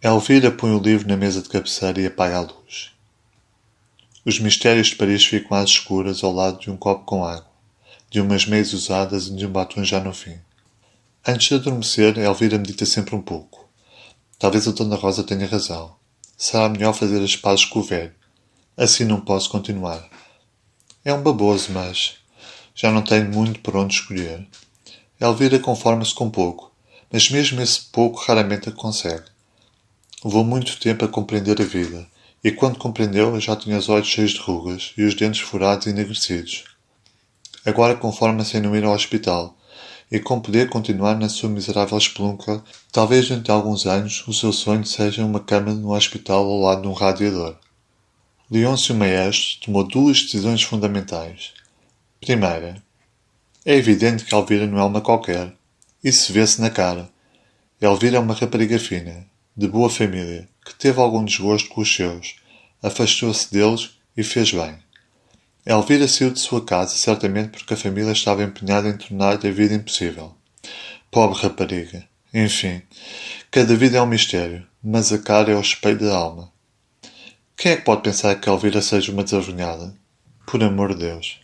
Elvira põe o livro na mesa de cabeceira e apaga a luz. Os mistérios de Paris ficam às escuras ao lado de um copo com água, de umas meias usadas e de um batom já no fim. Antes de adormecer, Elvira medita sempre um pouco. Talvez a Dona Rosa tenha razão. Será melhor fazer as pazes com o velho. Assim não posso continuar. É um baboso, mas já não tenho muito por onde escolher. Elvira conforma-se com pouco, mas mesmo esse pouco raramente a consegue. Levou muito tempo a compreender a vida, e quando compreendeu já tinha os olhos cheios de rugas e os dentes furados e enegrecidos. Agora conforma-se em não ir ao hospital, e com poder continuar na sua miserável espelunca, talvez durante alguns anos o seu sonho seja uma cama no hospital ao lado de um radiador. Leôncio Maestre tomou duas decisões fundamentais. Primeira, é evidente que Elvira não é uma qualquer. Isso vê-se na cara. Elvira é uma rapariga fina, de boa família, que teve algum desgosto com os seus, afastou-se deles e fez bem. Elvira saiu de sua casa certamente porque a família estava empenhada em tornar-lhe a vida impossível. Pobre rapariga. Enfim, cada vida é um mistério, mas a cara é o espelho da alma. Quem é que pode pensar que Elvira seja uma desavergonhada? Por amor de Deus.